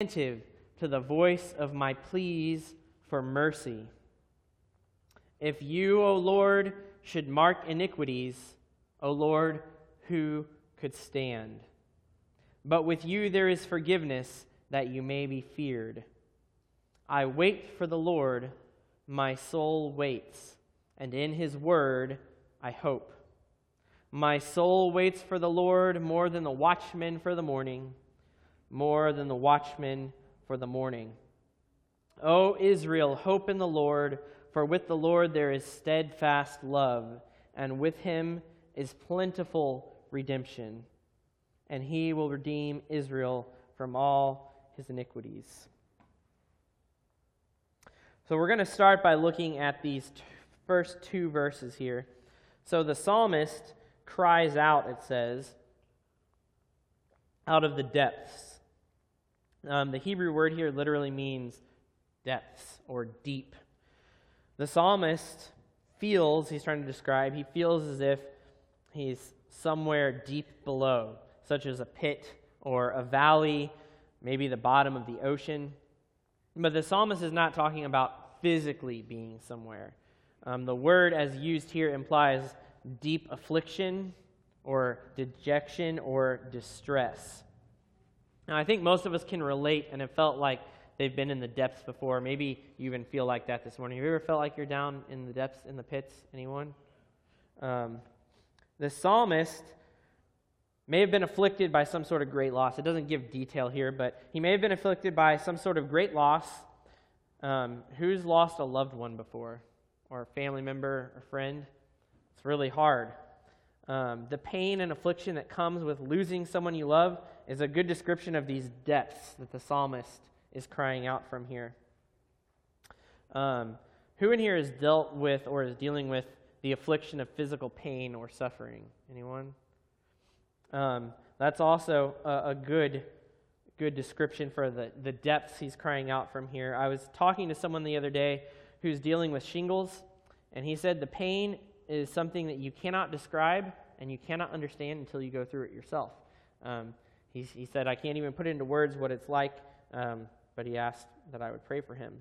attentive to the voice of my pleas for mercy. If you, O Lord, should mark iniquities, O Lord, who could stand? But with you there is forgiveness that you may be feared. I wait for the Lord, my soul waits, and in his word I hope. My soul waits for the Lord more than the watchman for the morning, more than the watchman for the morning. O Israel, hope in the Lord, for with the Lord there is steadfast love, and with him is plentiful redemption, and he will redeem Israel from all his iniquities. So we're going to start by looking at these t- first two verses here. So the psalmist cries out, it says, out of the depths. Um, the Hebrew word here literally means depths or deep. The psalmist feels, he's trying to describe, he feels as if he's somewhere deep below, such as a pit or a valley, maybe the bottom of the ocean. But the psalmist is not talking about physically being somewhere. Um, the word, as used here, implies deep affliction or dejection or distress. Now, I think most of us can relate and have felt like they've been in the depths before. Maybe you even feel like that this morning. Have you ever felt like you're down in the depths, in the pits? Anyone? Um, the psalmist may have been afflicted by some sort of great loss. It doesn't give detail here, but he may have been afflicted by some sort of great loss. Um, who's lost a loved one before, or a family member or friend? It's really hard. Um, the pain and affliction that comes with losing someone you love is a good description of these depths that the psalmist is crying out from here. Um, who in here has dealt with or is dealing with the affliction of physical pain or suffering? Anyone? Um, that's also a, a, good, good description for the, the depths he's crying out from here. I was talking to someone the other day who's dealing with shingles, and he said the pain is something that you cannot describe and you cannot understand until you go through it yourself. Um, he, he, said, I can't even put into words what it's like, um, but he asked that I would pray for him.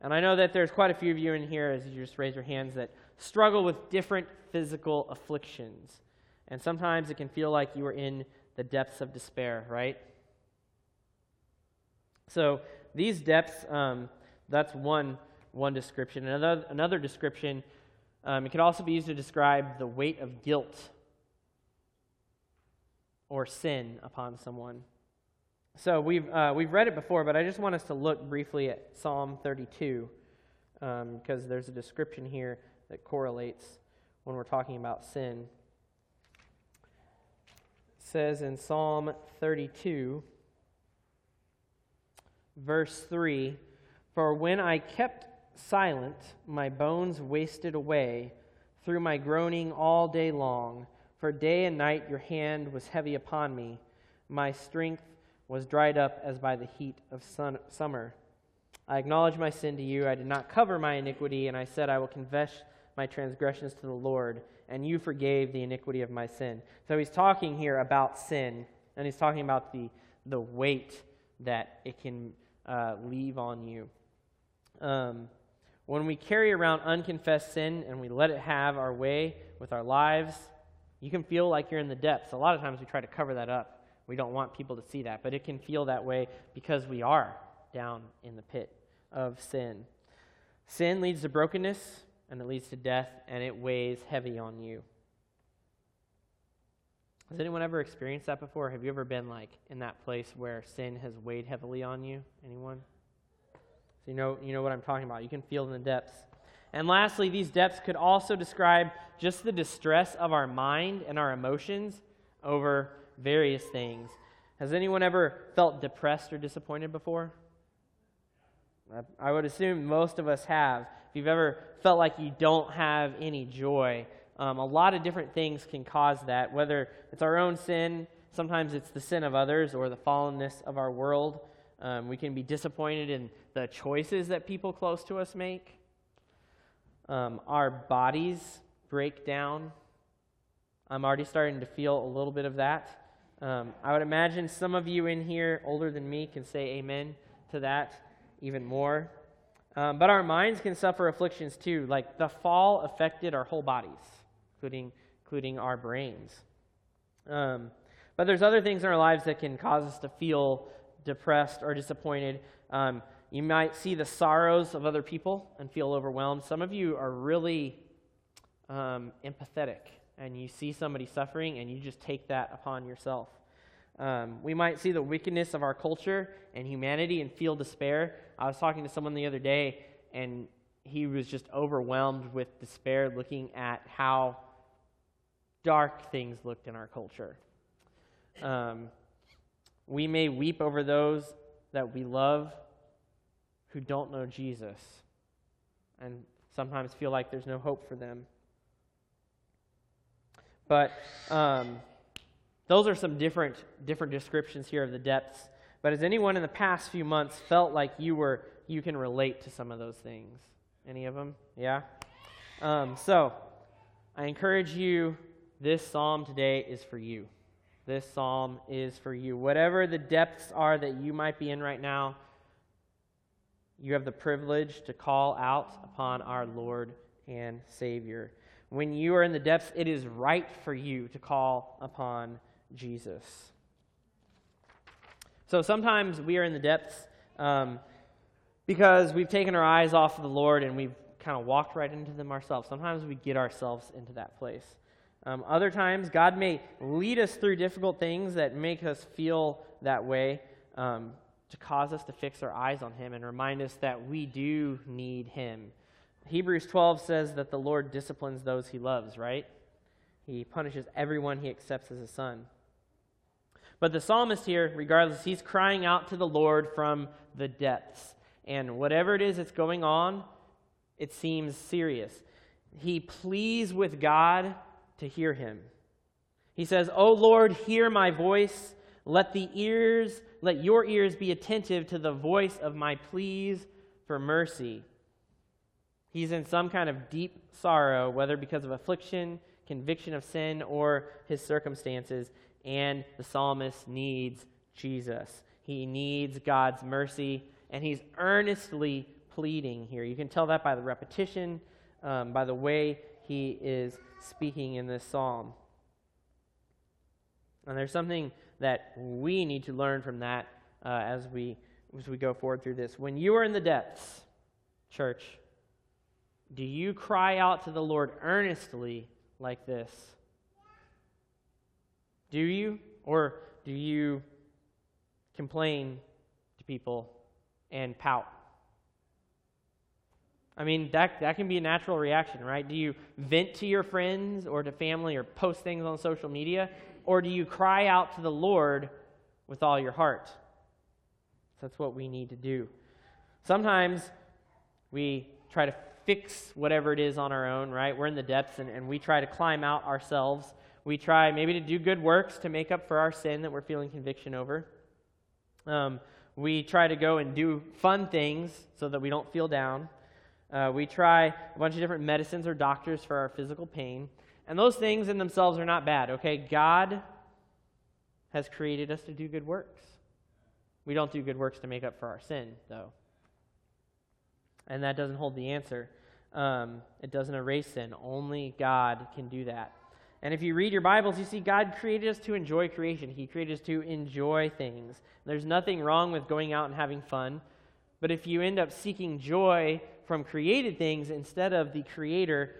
And I know that there's quite a few of you in here, as you just raise your hands, that struggle with different physical afflictions. And sometimes it can feel like you are in the depths of despair, right? So these depths, um, that's one, one description. Another, another description um, it could also be used to describe the weight of guilt or sin upon someone. So we've, uh, we've read it before, but I just want us to look briefly at Psalm 32 um, because there's a description here that correlates when we're talking about sin. It says in Psalm 32, verse 3 For when I kept silent, my bones wasted away through my groaning all day long. For day and night your hand was heavy upon me. My strength was dried up as by the heat of sun, summer. I acknowledged my sin to you. I did not cover my iniquity, and I said, I will confess my transgressions to the Lord, and you forgave the iniquity of my sin. So he's talking here about sin, and he's talking about the, the weight that it can uh, leave on you. Um, when we carry around unconfessed sin and we let it have our way with our lives, you can feel like you're in the depths. A lot of times we try to cover that up. We don't want people to see that, but it can feel that way because we are down in the pit of sin. Sin leads to brokenness and it leads to death and it weighs heavy on you. Has anyone ever experienced that before? Have you ever been like in that place where sin has weighed heavily on you? Anyone? So you know, you know what I'm talking about. You can feel in the depths. And lastly, these depths could also describe just the distress of our mind and our emotions over various things. Has anyone ever felt depressed or disappointed before? I would assume most of us have. If you've ever felt like you don't have any joy, um, a lot of different things can cause that, whether it's our own sin, sometimes it's the sin of others, or the fallenness of our world. Um, we can be disappointed in the choices that people close to us make. Um, our bodies break down. I'm already starting to feel a little bit of that. Um, I would imagine some of you in here, older than me, can say amen to that even more. Um, but our minds can suffer afflictions too. Like the fall affected our whole bodies, including, including our brains. Um, but there's other things in our lives that can cause us to feel depressed or disappointed. Um, you might see the sorrows of other people and feel overwhelmed. Some of you are really um, empathetic, and you see somebody suffering, and you just take that upon yourself. Um, we might see the wickedness of our culture and humanity and feel despair. I was talking to someone the other day, and he was just overwhelmed with despair looking at how dark things looked in our culture. Um, we may weep over those that we love who don't know Jesus and sometimes feel like there's no hope for them. But um, those are some different, different descriptions here of the depths. But has anyone in the past few months felt like you were you can relate to some of those things? Any of them? Yeah. Um, so I encourage you. This psalm today is for you. This psalm is for you. Whatever the depths are that you might be in right now, you have the privilege to call out upon our Lord and Savior. When you are in the depths, it is right for you to call upon Jesus. So sometimes we are in the depths um, because we've taken our eyes off of the Lord and we've kind of walked right into them ourselves. Sometimes we get ourselves into that place. Um, other times, God may lead us through difficult things that make us feel that way um, to cause us to fix our eyes on Him and remind us that we do need Him. Hebrews 12 says that the Lord disciplines those He loves, right? He punishes everyone He accepts as a son. But the psalmist here, regardless, he's crying out to the Lord from the depths. And whatever it is that's going on, it seems serious. He pleads with God to hear him. He says, "O Lord, hear my voice. Let the ears, let your ears be attentive to the voice of my pleas for mercy." He's in some kind of deep sorrow, whether because of affliction, conviction of sin, or his circumstances, and the psalmist needs Jesus. He needs God's mercy, and he's earnestly pleading here. You can tell that by the repetition, um, by the way he is speaking in this psalm. And there's something that we need to learn from that uh, as, we, as we go forward through this. When you are in the depths, church, do you cry out to the Lord earnestly like this? Do you? Or do you complain to people and pout? I mean, that, that can be a natural reaction, right? Do you vent to your friends or to family or post things on social media? Or do you cry out to the Lord with all your heart? That's what we need to do. Sometimes we try to fix whatever it is on our own, right? We're in the depths and, and we try to climb out ourselves. We try maybe to do good works to make up for our sin that we're feeling conviction over. Um, we try to go and do fun things so that we don't feel down. Uh, we try a bunch of different medicines or doctors for our physical pain. And those things in themselves are not bad, okay? God has created us to do good works. We don't do good works to make up for our sin, though. And that doesn't hold the answer. Um, it doesn't erase sin. Only God can do that. And if you read your Bibles, you see God created us to enjoy creation. He created us to enjoy things. There's nothing wrong with going out and having fun. But if you end up seeking joy from created things instead of the Creator,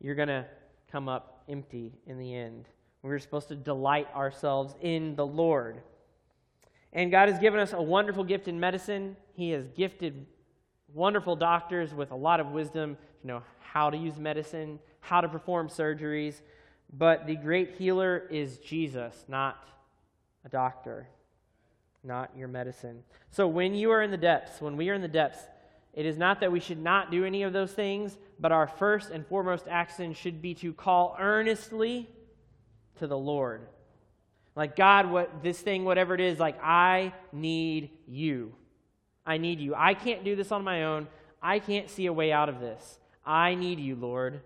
you're going to come up empty in the end. We're supposed to delight ourselves in the Lord. And God has given us a wonderful gift in medicine. He has gifted wonderful doctors with a lot of wisdom to know how to use medicine, how to perform surgeries. But the great healer is Jesus, not a doctor, not your medicine. So when you are in the depths, when we are in the depths, it is not that we should not do any of those things, but our first and foremost action should be to call earnestly to the Lord. Like, God, what this thing, whatever it is, like, I need you. I need you. I can't do this on my own. I can't see a way out of this. I need you, Lord.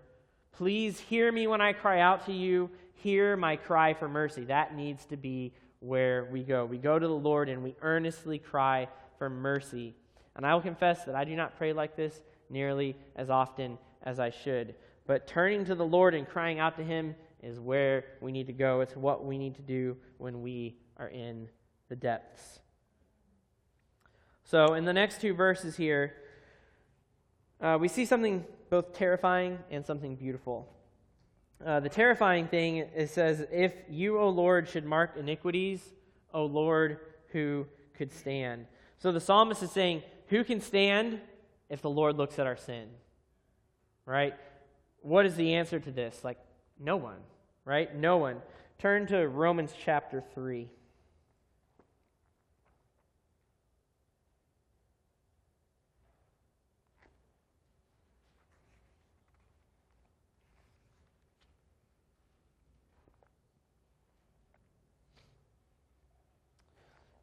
Please hear me when I cry out to you. hear my cry for mercy. That needs to be where we go. We go to the Lord and we earnestly cry for mercy. And I will confess that I do not pray like this nearly as often as I should. But turning to the Lord and crying out to Him is where we need to go. It's what we need to do when we are in the depths. So, in the next two verses here, uh, we see something both terrifying and something beautiful. Uh, the terrifying thing it says, "If you, O Lord, should mark iniquities, O Lord, who could stand?" So the psalmist is saying, "Who can stand if the Lord looks at our sin?" Right? What is the answer to this? Like, no one. Right? No one. Turn to Romans chapter three.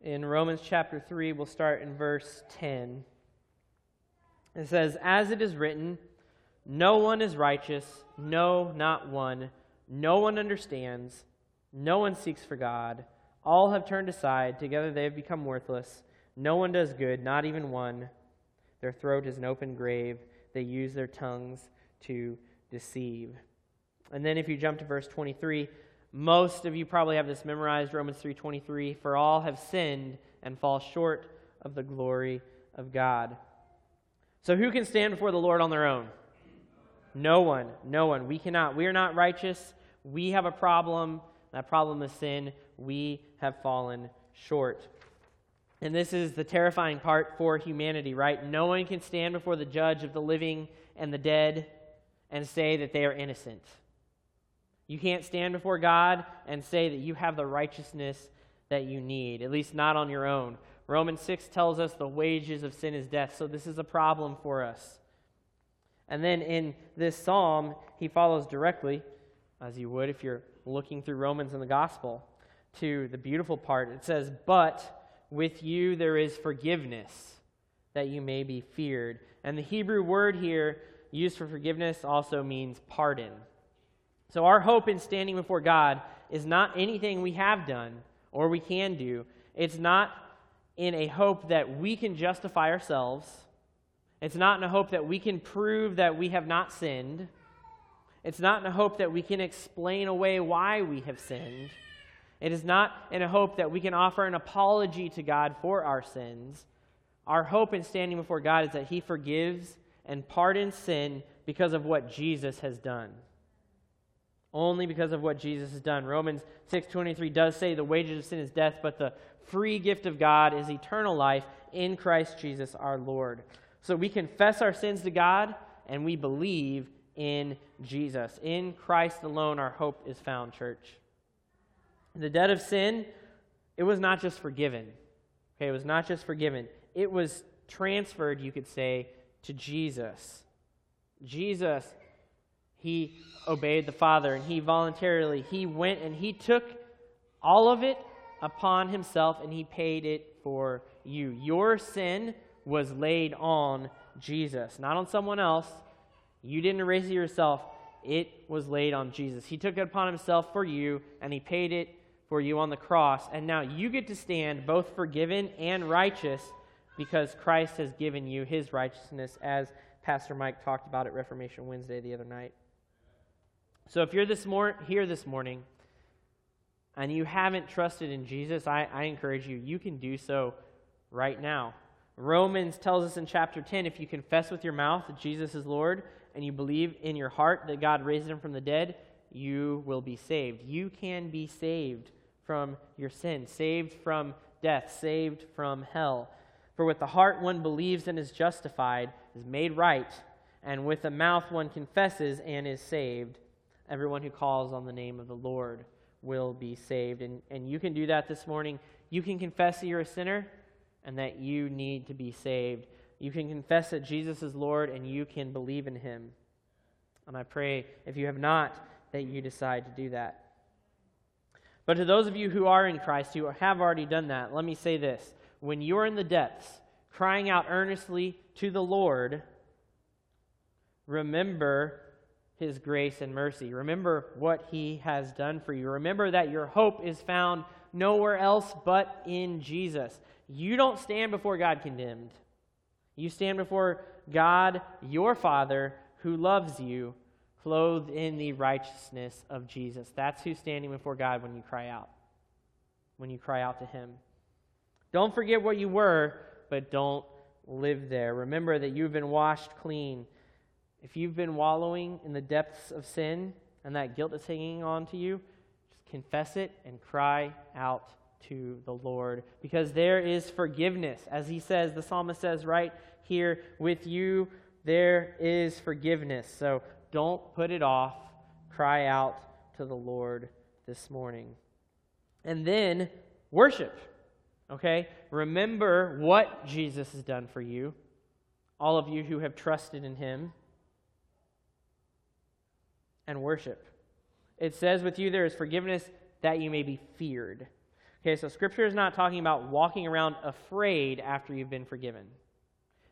In Romans chapter 3. We'll start in verse 10. It says, As it is written, no one is righteous, no, not one. No one understands, no one seeks for God. All have turned aside, together they have become worthless. No one does good, not even one. Their throat is an open grave. They use their tongues to deceive. And then if you jump to verse 23, most of you probably have this memorized, Romans 3:23, for all have sinned and fall short of the glory of God. So who can stand before the Lord on their own? No one. No one. We cannot. We are not righteous. We have a problem. That problem is sin. We have fallen short. And this is the terrifying part for humanity, right? No one can stand before the judge of the living and the dead and say that they are innocent. You can't stand before God and say that you have the righteousness that you need, at least not on your own. Romans 6 tells us the wages of sin is death, so this is a problem for us. And then in this psalm, he follows directly, as you would if you're looking through Romans and the gospel, to the beautiful part. It says, But with you there is forgiveness, that you may be feared. And the Hebrew word here used for forgiveness also means pardon. So, our hope in standing before God is not anything we have done or we can do. It's not in a hope that we can justify ourselves. It's not in a hope that we can prove that we have not sinned. It's not in a hope that we can explain away why we have sinned. It is not in a hope that we can offer an apology to God for our sins. Our hope in standing before God is that He forgives and pardons sin because of what Jesus has done only because of what Jesus has done. Romans 6:23 does say the wages of sin is death, but the free gift of God is eternal life in Christ Jesus our Lord. So we confess our sins to God and we believe in Jesus. In Christ alone our hope is found, church. The debt of sin, it was not just forgiven. Okay, it was not just forgiven. It was transferred, you could say, to Jesus. Jesus he obeyed the Father and he voluntarily he went and he took all of it upon himself and he paid it for you. Your sin was laid on Jesus, not on someone else. You didn't erase it yourself. It was laid on Jesus. He took it upon himself for you and he paid it for you on the cross. And now you get to stand both forgiven and righteous because Christ has given you his righteousness as Pastor Mike talked about at Reformation Wednesday the other night. So if you're this mor- here this morning and you haven't trusted in Jesus, I, I encourage you, you can do so right now. Romans tells us in chapter 10 if you confess with your mouth that Jesus is Lord and you believe in your heart that God raised him from the dead, you will be saved. You can be saved from your sin, saved from death, saved from hell. For with the heart one believes and is justified, is made right, and with the mouth one confesses and is saved. Everyone who calls on the name of the Lord will be saved. And, and you can do that this morning. You can confess that you're a sinner and that you need to be saved. You can confess that Jesus is Lord and you can believe in him. And I pray, if you have not, that you decide to do that. But to those of you who are in Christ, who have already done that, let me say this. When you're in the depths, crying out earnestly to the Lord, remember his grace and mercy. Remember what he has done for you. Remember that your hope is found nowhere else but in Jesus. You don't stand before God condemned. You stand before God, your Father, who loves you, clothed in the righteousness of Jesus. That's who's standing before God when you cry out. When you cry out to him. Don't forget what you were, but don't live there. Remember that you've been washed clean. If you've been wallowing in the depths of sin and that guilt is hanging on to you, just confess it and cry out to the Lord because there is forgiveness. As he says, the psalmist says right here, with you there is forgiveness. So don't put it off. Cry out to the Lord this morning. And then worship. Okay? Remember what Jesus has done for you, all of you who have trusted in him, and worship. It says, With you there is forgiveness that you may be feared. Okay, so Scripture is not talking about walking around afraid after you've been forgiven.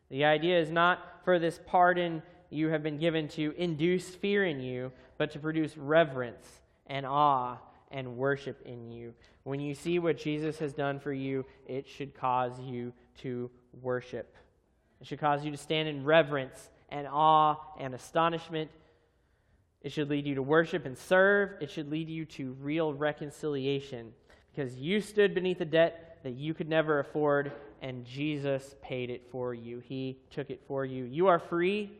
The idea is not for this pardon you have been given to induce fear in you, but to produce reverence and awe and worship in you. When you see what Jesus has done for you, it should cause you to worship. It should cause you to stand in reverence and awe and astonishment. It should lead you to worship and serve. It should lead you to real reconciliation because you stood beneath a debt that you could never afford, and Jesus paid it for you. He took it for you. You are free,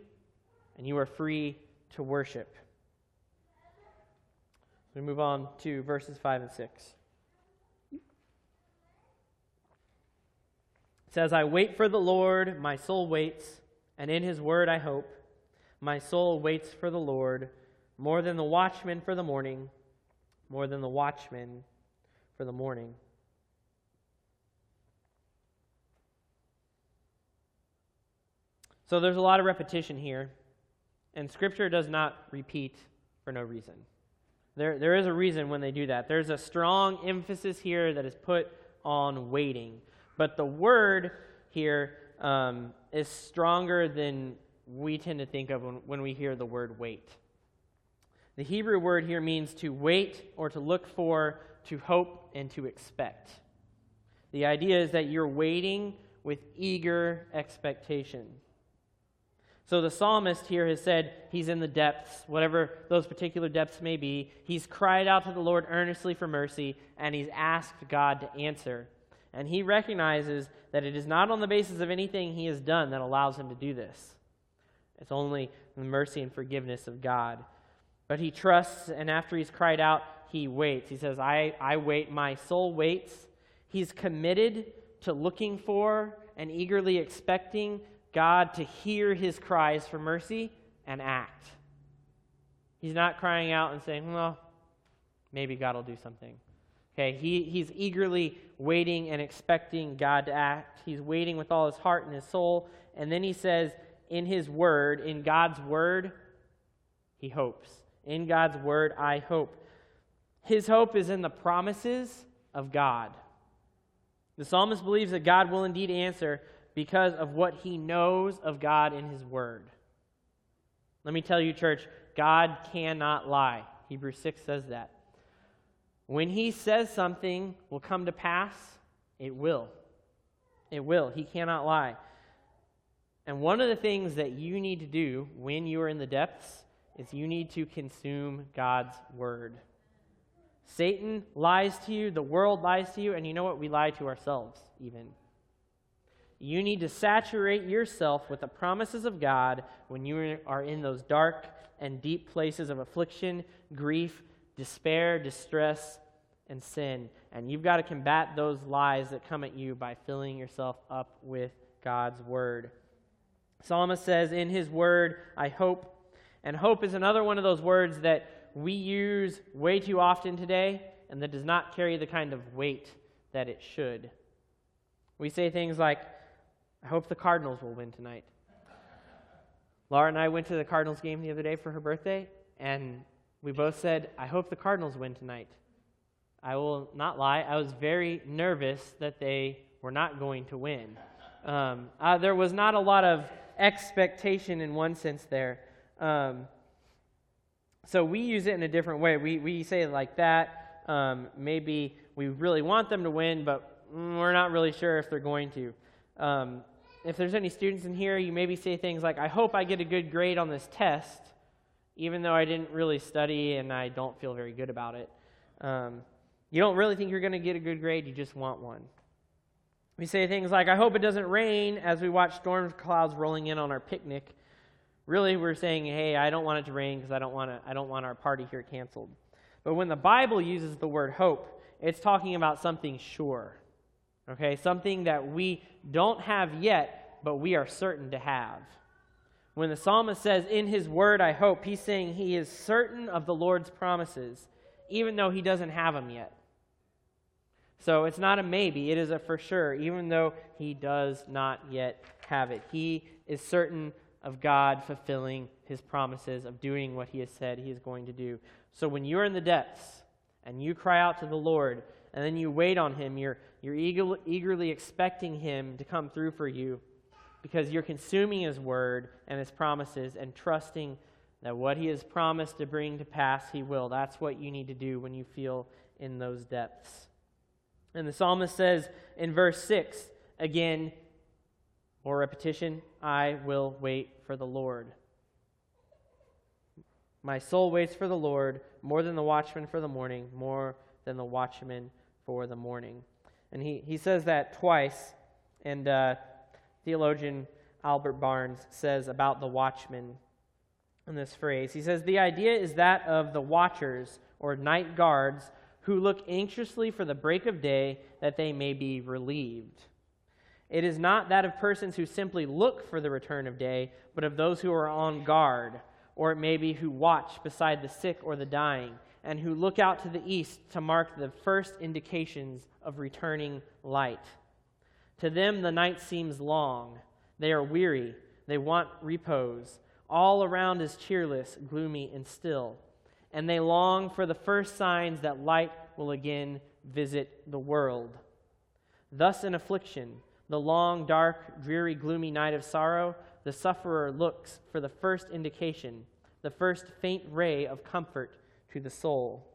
and you are free to worship. We move on to verses 5 and 6. It says, I wait for the Lord, my soul waits, and in his word I hope. My soul waits for the Lord more than the watchman for the morning, more than the watchman for the morning. So there's a lot of repetition here, and Scripture does not repeat for no reason. There, there is a reason when they do that. There's a strong emphasis here that is put on waiting. But the word here um, is stronger than we tend to think of when, when we hear the word wait. The Hebrew word here means to wait or to look for, to hope, and to expect. The idea is that you're waiting with eager expectation. So the psalmist here has said he's in the depths, whatever those particular depths may be. He's cried out to the Lord earnestly for mercy, and he's asked God to answer. And he recognizes that it is not on the basis of anything he has done that allows him to do this. It's only the mercy and forgiveness of God. But he trusts, and after he's cried out, he waits. He says, I, I wait, my soul waits. He's committed to looking for and eagerly expecting God to hear his cries for mercy and act. He's not crying out and saying, well, maybe God will do something. Okay, he, he's eagerly waiting and expecting God to act. He's waiting with all his heart and his soul. And then he says, in his word, in God's word, he hopes. In God's word, I hope. His hope is in the promises of God. The psalmist believes that God will indeed answer, because of what he knows of God in his word. Let me tell you, church, God cannot lie. Hebrews 6 says that. When he says something will come to pass, it will. It will. He cannot lie. And one of the things that you need to do when you are in the depths is you need to consume God's word. Satan lies to you, the world lies to you, and you know what? We lie to ourselves, even. You need to saturate yourself with the promises of God when you are in those dark and deep places of affliction, grief, despair, distress, and sin. And you've got to combat those lies that come at you by filling yourself up with God's word. Psalmist says, In his word, I hope. And hope is another one of those words that we use way too often today and that does not carry the kind of weight that it should. We say things like, I hope the Cardinals will win tonight. Laura and I went to the Cardinals game the other day for her birthday, and we both said, I hope the Cardinals win tonight. I will not lie, I was very nervous that they were not going to win. Um, uh, there was not a lot of expectation in one sense there. Um, So we use it in a different way. We, we say it like that. Um, maybe we really want them to win, but we're not really sure if they're going to. Um, if there's any students in here, you maybe say things like, I hope I get a good grade on this test, even though I didn't really study and I don't feel very good about it. Um, you don't really think you're going to get a good grade, you just want one. We say things like, I hope it doesn't rain as we watch storm clouds rolling in on our picnic. Really, we're saying, hey, I don't want it to rain because I don't want to, I don't want our party here canceled. But when the Bible uses the word hope, it's talking about something sure. Okay, something that we don't have yet, but we are certain to have. When the psalmist says, In his word I hope, he's saying he is certain of the Lord's promises, even though he doesn't have them yet. So it's not a maybe, it is a for sure, even though he does not yet have it. He is certain of God fulfilling his promises, of doing what he has said he is going to do. So when you're in the depths and you cry out to the Lord, and then you wait on him, you're, you're eager, eagerly expecting him to come through for you because you're consuming his word and his promises and trusting that what he has promised to bring to pass, he will. That's what you need to do when you feel in those depths. And the psalmist says in verse 6, again, more repetition, I will wait for the Lord. My soul waits for the Lord more than the watchman for the morning, more than the watchman for the morning. And he, he says that twice. And uh, theologian Albert Barnes says about the watchman in this phrase. He says, The idea is that of the watchers or night guards who look anxiously for the break of day that they may be relieved. It is not that of persons who simply look for the return of day, but of those who are on guard, or it may be who watch beside the sick or the dying, and who look out to the east to mark the first indications of returning light. To them, the night seems long. They are weary. They want repose. All around is cheerless, gloomy, and still and they long for the first signs that light will again visit the world. Thus, in affliction, the long, dark, dreary, gloomy night of sorrow, the sufferer looks for the first indication, the first faint ray of comfort to the soul.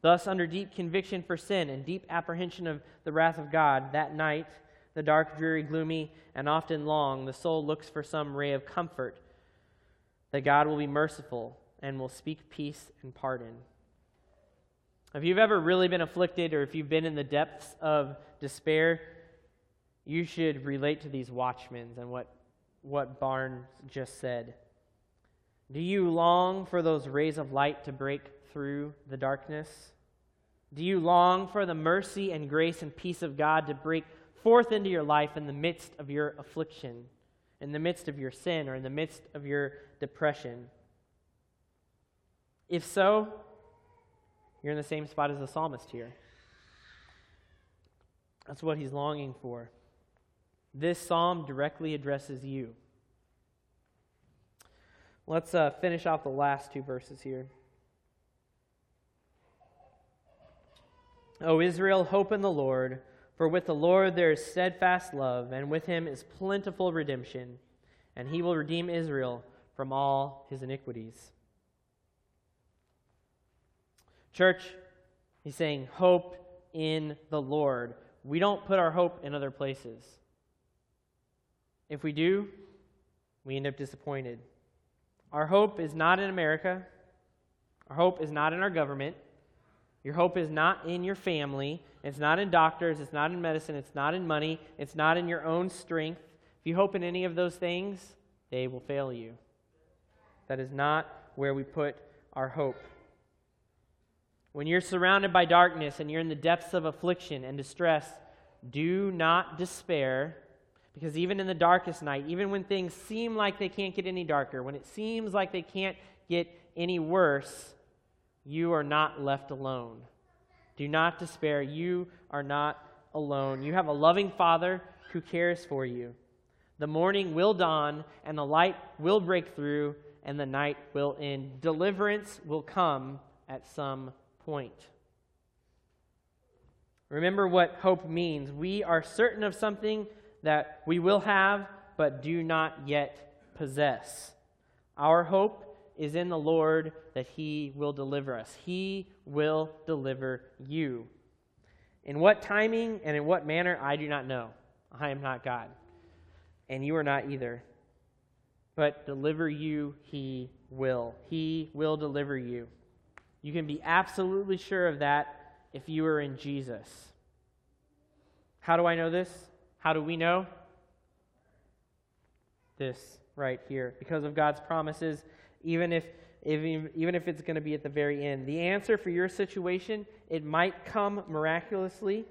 Thus, under deep conviction for sin and deep apprehension of the wrath of God, that night, the dark, dreary, gloomy, and often long, the soul looks for some ray of comfort that God will be merciful and will speak peace and pardon. If you've ever really been afflicted or if you've been in the depths of despair, you should relate to these watchmen and what, what Barnes just said. Do you long for those rays of light to break through the darkness? Do you long for the mercy and grace and peace of God to break forth into your life in the midst of your affliction, in the midst of your sin, or in the midst of your depression? If so, you're in the same spot as the psalmist here. That's what he's longing for. This psalm directly addresses you. Let's uh, finish off the last two verses here. O Israel, hope in the Lord, for with the Lord there is steadfast love, and with him is plentiful redemption, and he will redeem Israel from all his iniquities. Church, he's saying, hope in the Lord. We don't put our hope in other places. If we do, we end up disappointed. Our hope is not in America. Our hope is not in our government. Your hope is not in your family. It's not in doctors. It's not in medicine. It's not in money. It's not in your own strength. If you hope in any of those things, they will fail you. That is not where we put our hope. When you're surrounded by darkness and you're in the depths of affliction and distress, do not despair. Because even in the darkest night, even when things seem like they can't get any darker, when it seems like they can't get any worse, you are not left alone. Do not despair. You are not alone. You have a loving Father who cares for you. The morning will dawn, and the light will break through, and the night will end. Deliverance will come at some point. Remember what hope means. We are certain of something that we will have, but do not yet possess. Our hope is in the Lord that he will deliver us. He will deliver you. In what timing and in what manner, I do not know. I am not God, and you are not either. But deliver you, he will. He will deliver you. You can be absolutely sure of that if you are in Jesus. How do I know this? How do we know? This right here. Because of God's promises, even if even, even if it's going to be at the very end. The answer for your situation, it might come miraculously,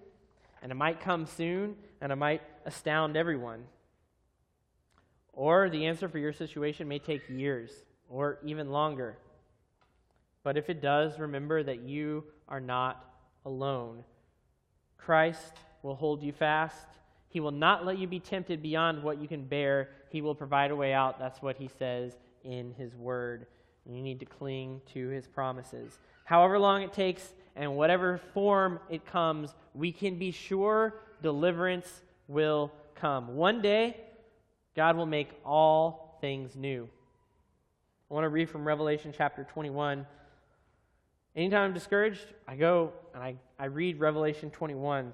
and it might come soon, and it might astound everyone. Or the answer for your situation may take years or even longer. But if it does, remember that you are not alone. Christ will hold you fast. He will not let you be tempted beyond what you can bear. He will provide a way out. That's what he says in his word. And you need to cling to his promises. However long it takes and whatever form it comes, we can be sure deliverance will come. One day, God will make all things new. I want to read from Revelation chapter 21. Anytime I'm discouraged, I go and I, I read Revelation 21.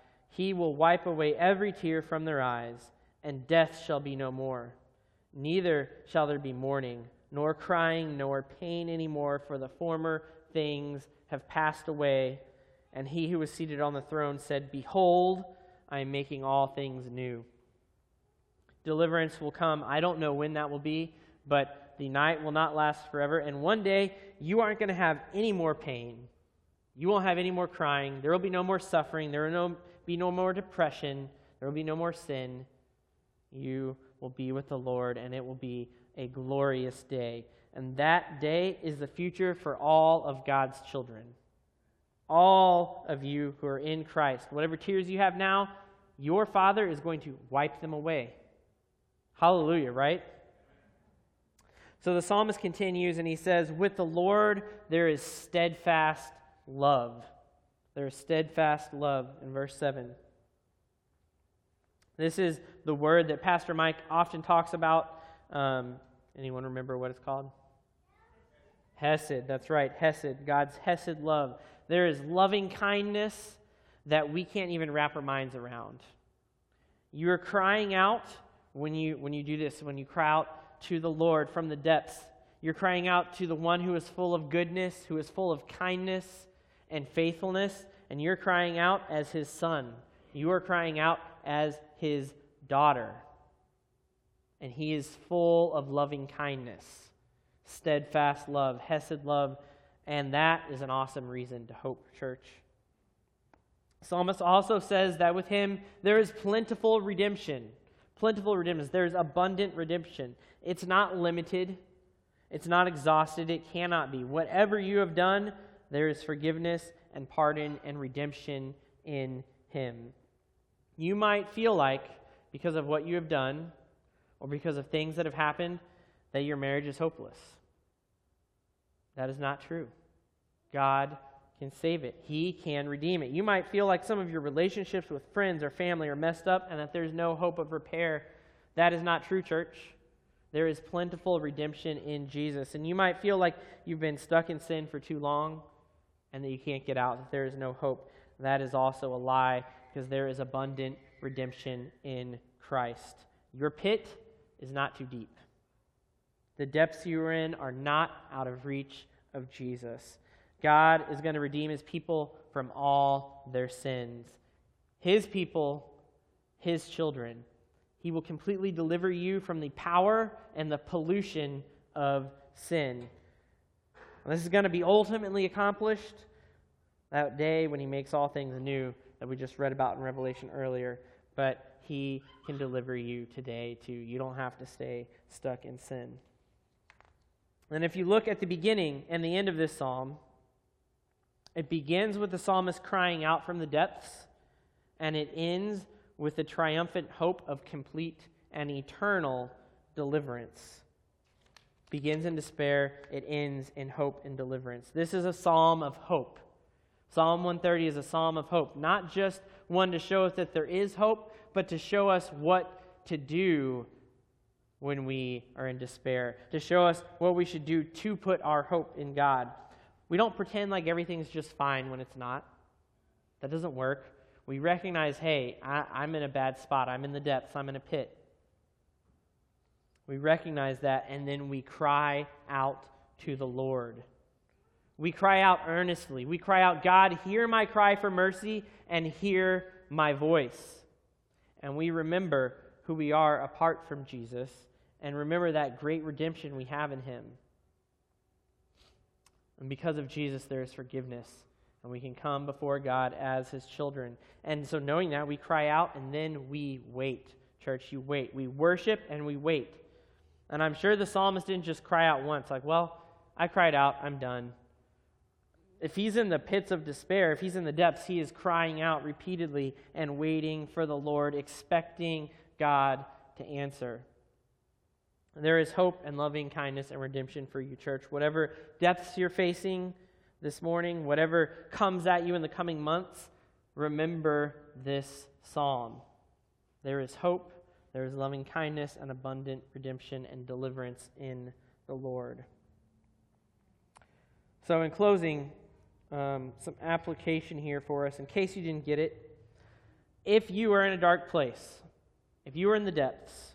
He will wipe away every tear from their eyes, and death shall be no more. Neither shall there be mourning, nor crying, nor pain any more, for the former things have passed away. And he who was seated on the throne said, Behold, I am making all things new. Deliverance will come. I don't know when that will be, but the night will not last forever. And one day, you aren't going to have any more pain. You won't have any more crying. There will be no more suffering. There will no, be no more depression. There will be no more sin. You will be with the Lord, and it will be a glorious day. And that day is the future for all of God's children. All of you who are in Christ. Whatever tears you have now, your Father is going to wipe them away. Hallelujah, right? So the psalmist continues and he says, With the Lord there is steadfast love. There is steadfast love in verse 7. This is the word that Pastor Mike often talks about. Um, anyone remember what it's called? Hesed. That's right, Hesed. God's Hesed love. There is loving kindness that we can't even wrap our minds around. You are crying out when you, when you do this, when you cry out to the Lord from the depths. You're crying out to the one who is full of goodness, who is full of kindness and faithfulness, and you're crying out as his son. You are crying out as his daughter. And he is full of loving kindness, steadfast love, Hesed love, and that is an awesome reason to hope, church. Psalmist also says that with him there is plentiful redemption. Plentiful redemption. There's abundant redemption. It's not limited, it's not exhausted, it cannot be. Whatever you have done, there is forgiveness and pardon and redemption in him. You might feel like, because of what you have done, or because of things that have happened, that your marriage is hopeless. That is not true. God can save it, He can redeem it. You might feel like some of your relationships with friends or family are messed up and that there's no hope of repair. That is not true, church. There is plentiful redemption in Jesus. And you might feel like you've been stuck in sin for too long and that you can't get out, that there is no hope. That is also a lie because there is abundant redemption in Christ. Your pit is not too deep. The depths you are in are not out of reach of Jesus. God is going to redeem his people from all their sins. His people, his children. He will completely deliver you from the power and the pollution of sin. This is going to be ultimately accomplished that day when he makes all things new that we just read about in Revelation earlier. But he can deliver you today, too. You don't have to stay stuck in sin. And if you look at the beginning and the end of this psalm, it begins with the psalmist crying out from the depths, and it ends with the triumphant hope of complete and eternal deliverance. Begins in despair, it ends in hope and deliverance. This is a psalm of hope. Psalm 130 is a psalm of hope, not just one to show us that there is hope, but to show us what to do when we are in despair, to show us what we should do to put our hope in God. We don't pretend like everything's just fine when it's not. That doesn't work. We recognize, hey, I, am in a bad spot. I'm in the depths. I'm in a pit. We recognize that, and then we cry out to the Lord. We cry out earnestly. We cry out, God, hear my cry for mercy and hear my voice. And we remember who we are apart from Jesus and remember that great redemption we have in him. And because of Jesus, there is forgiveness, and we can come before God as his children. And so, knowing that, we cry out and then we wait. Church, you wait. We worship and we wait. And I'm sure the psalmist didn't just cry out once, like, well, I cried out, I'm done. If he's in the pits of despair, if he's in the depths, he is crying out repeatedly and waiting for the Lord, expecting God to answer. There is hope and loving kindness and redemption for you, church. Whatever depths you're facing this morning, whatever comes at you in the coming months, remember this psalm. There is hope, there is loving kindness and abundant redemption and deliverance in the Lord. So, in closing, um, some application here for us in case you didn't get it. If you are in a dark place, if you are in the depths,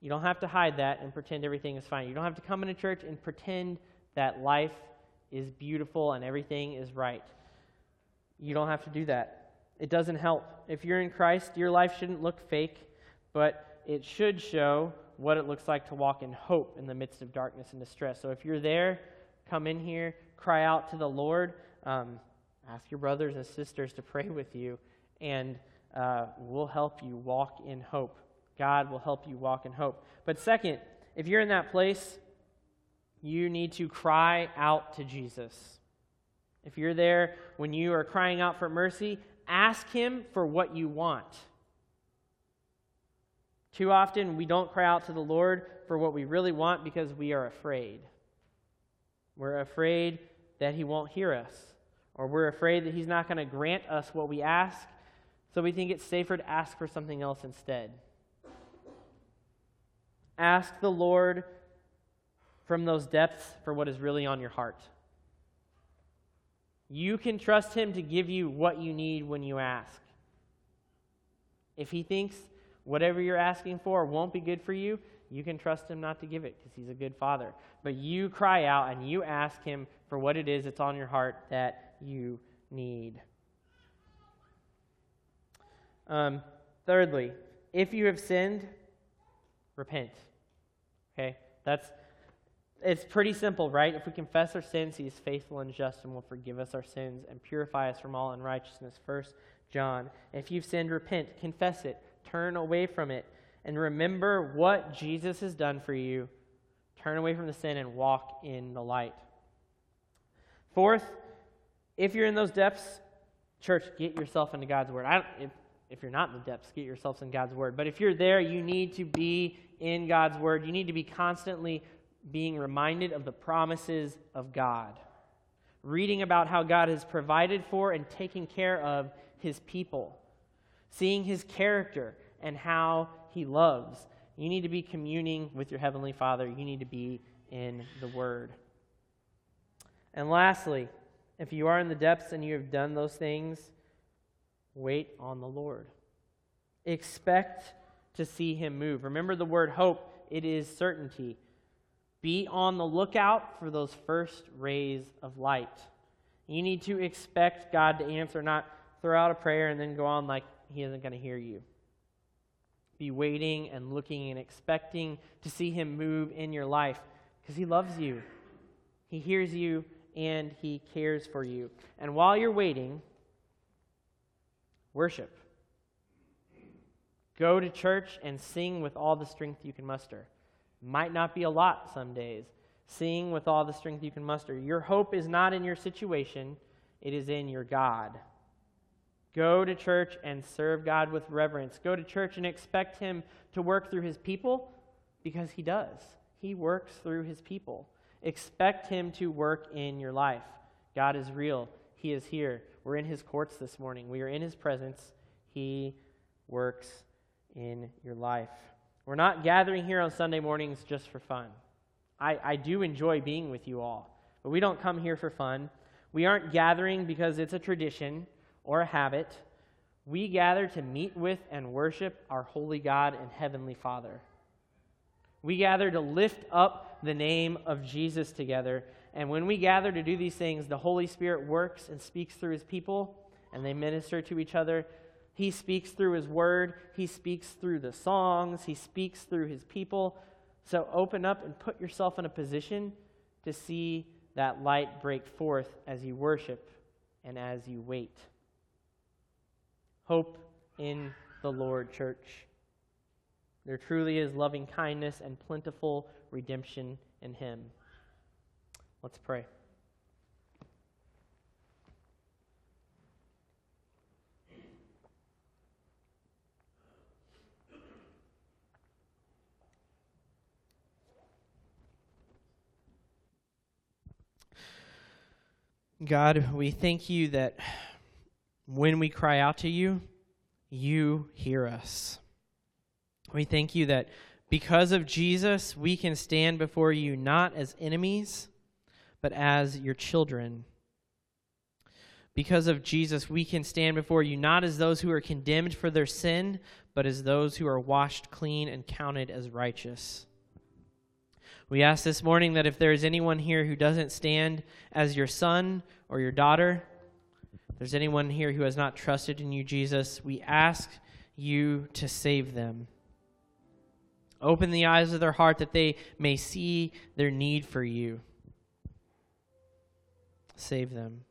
you don't have to hide that and pretend everything is fine. You don't have to come into church and pretend that life is beautiful and everything is right. You don't have to do that. It doesn't help. If you're in Christ, your life shouldn't look fake, but it should show what it looks like to walk in hope in the midst of darkness and distress. So if you're there, come in here, cry out to the Lord, um, ask your brothers and sisters to pray with you, and uh, we'll help you walk in hope. God will help you walk in hope. But second, if you're in that place, you need to cry out to Jesus. If you're there when you are crying out for mercy, ask Him for what you want. Too often, we don't cry out to the Lord for what we really want because we are afraid. We're afraid that He won't hear us, or we're afraid that He's not going to grant us what we ask, so we think it's safer to ask for something else instead. Ask the Lord from those depths for what is really on your heart. You can trust Him to give you what you need when you ask. If He thinks whatever you're asking for won't be good for you, you can trust Him not to give it because He's a good Father. But you cry out and you ask Him for what it is that's on your heart that you need. Um, thirdly, if you have sinned, repent. Okay? That's it's pretty simple, right? If we confess our sins, he is faithful and just and will forgive us our sins and purify us from all unrighteousness. First John. If you've sinned, repent, confess it, turn away from it, and remember what Jesus has done for you. Turn away from the sin and walk in the light. Fourth, if you're in those depths, church, get yourself into God's word. If, if you're not in the depths, get yourselves in God's word. But if you're there, you need to be in God's Word. You need to be constantly being reminded of the promises of God, reading about how God has provided for and taken care of His people, seeing His character and how He loves. You need to be communing with your Heavenly Father. You need to be in the Word. And lastly, if you are in the depths and you have done those things, wait on the Lord. Expect to see him move. Remember the word hope, it is certainty. Be on the lookout for those first rays of light. You need to expect God to answer, not throw out a prayer and then go on like he isn't going to hear you. Be waiting and looking and expecting to see him move in your life because he loves you. He hears you and he cares for you. And while you're waiting, worship. Go to church and sing with all the strength you can muster. Might not be a lot some days. Sing with all the strength you can muster. Your hope is not in your situation, it is in your God. Go to church and serve God with reverence. Go to church and expect Him to work through His people because He does. He works through His people. Expect Him to work in your life. God is real, He is here. We're in His courts this morning, we are in His presence. He works in your life. We're not gathering here on Sunday mornings just for fun. I, I do enjoy being with you all, but we don't come here for fun. We aren't gathering because it's a tradition or a habit. We gather to meet with and worship our holy God and heavenly Father. We gather to lift up the name of Jesus together. And when we gather to do these things, the Holy Spirit works and speaks through his people, and they minister to each other he speaks through His Word, He speaks through the songs, He speaks through His people. So open up and put yourself in a position to see that light break forth as you worship and as you wait. Hope in the Lord, church. There truly is loving kindness and plentiful redemption in Him. Let's pray. God, we thank you that when we cry out to you, you hear us. We thank you that because of Jesus, we can stand before you not as enemies, but as your children. Because of Jesus, we can stand before you not as those who are condemned for their sin, but as those who are washed clean and counted as righteous. We ask this morning that if there is anyone here who doesn't stand as your son or your daughter, if there's anyone here who has not trusted in you, Jesus, we ask you to save them. Open the eyes of their heart that they may see their need for you. Save them.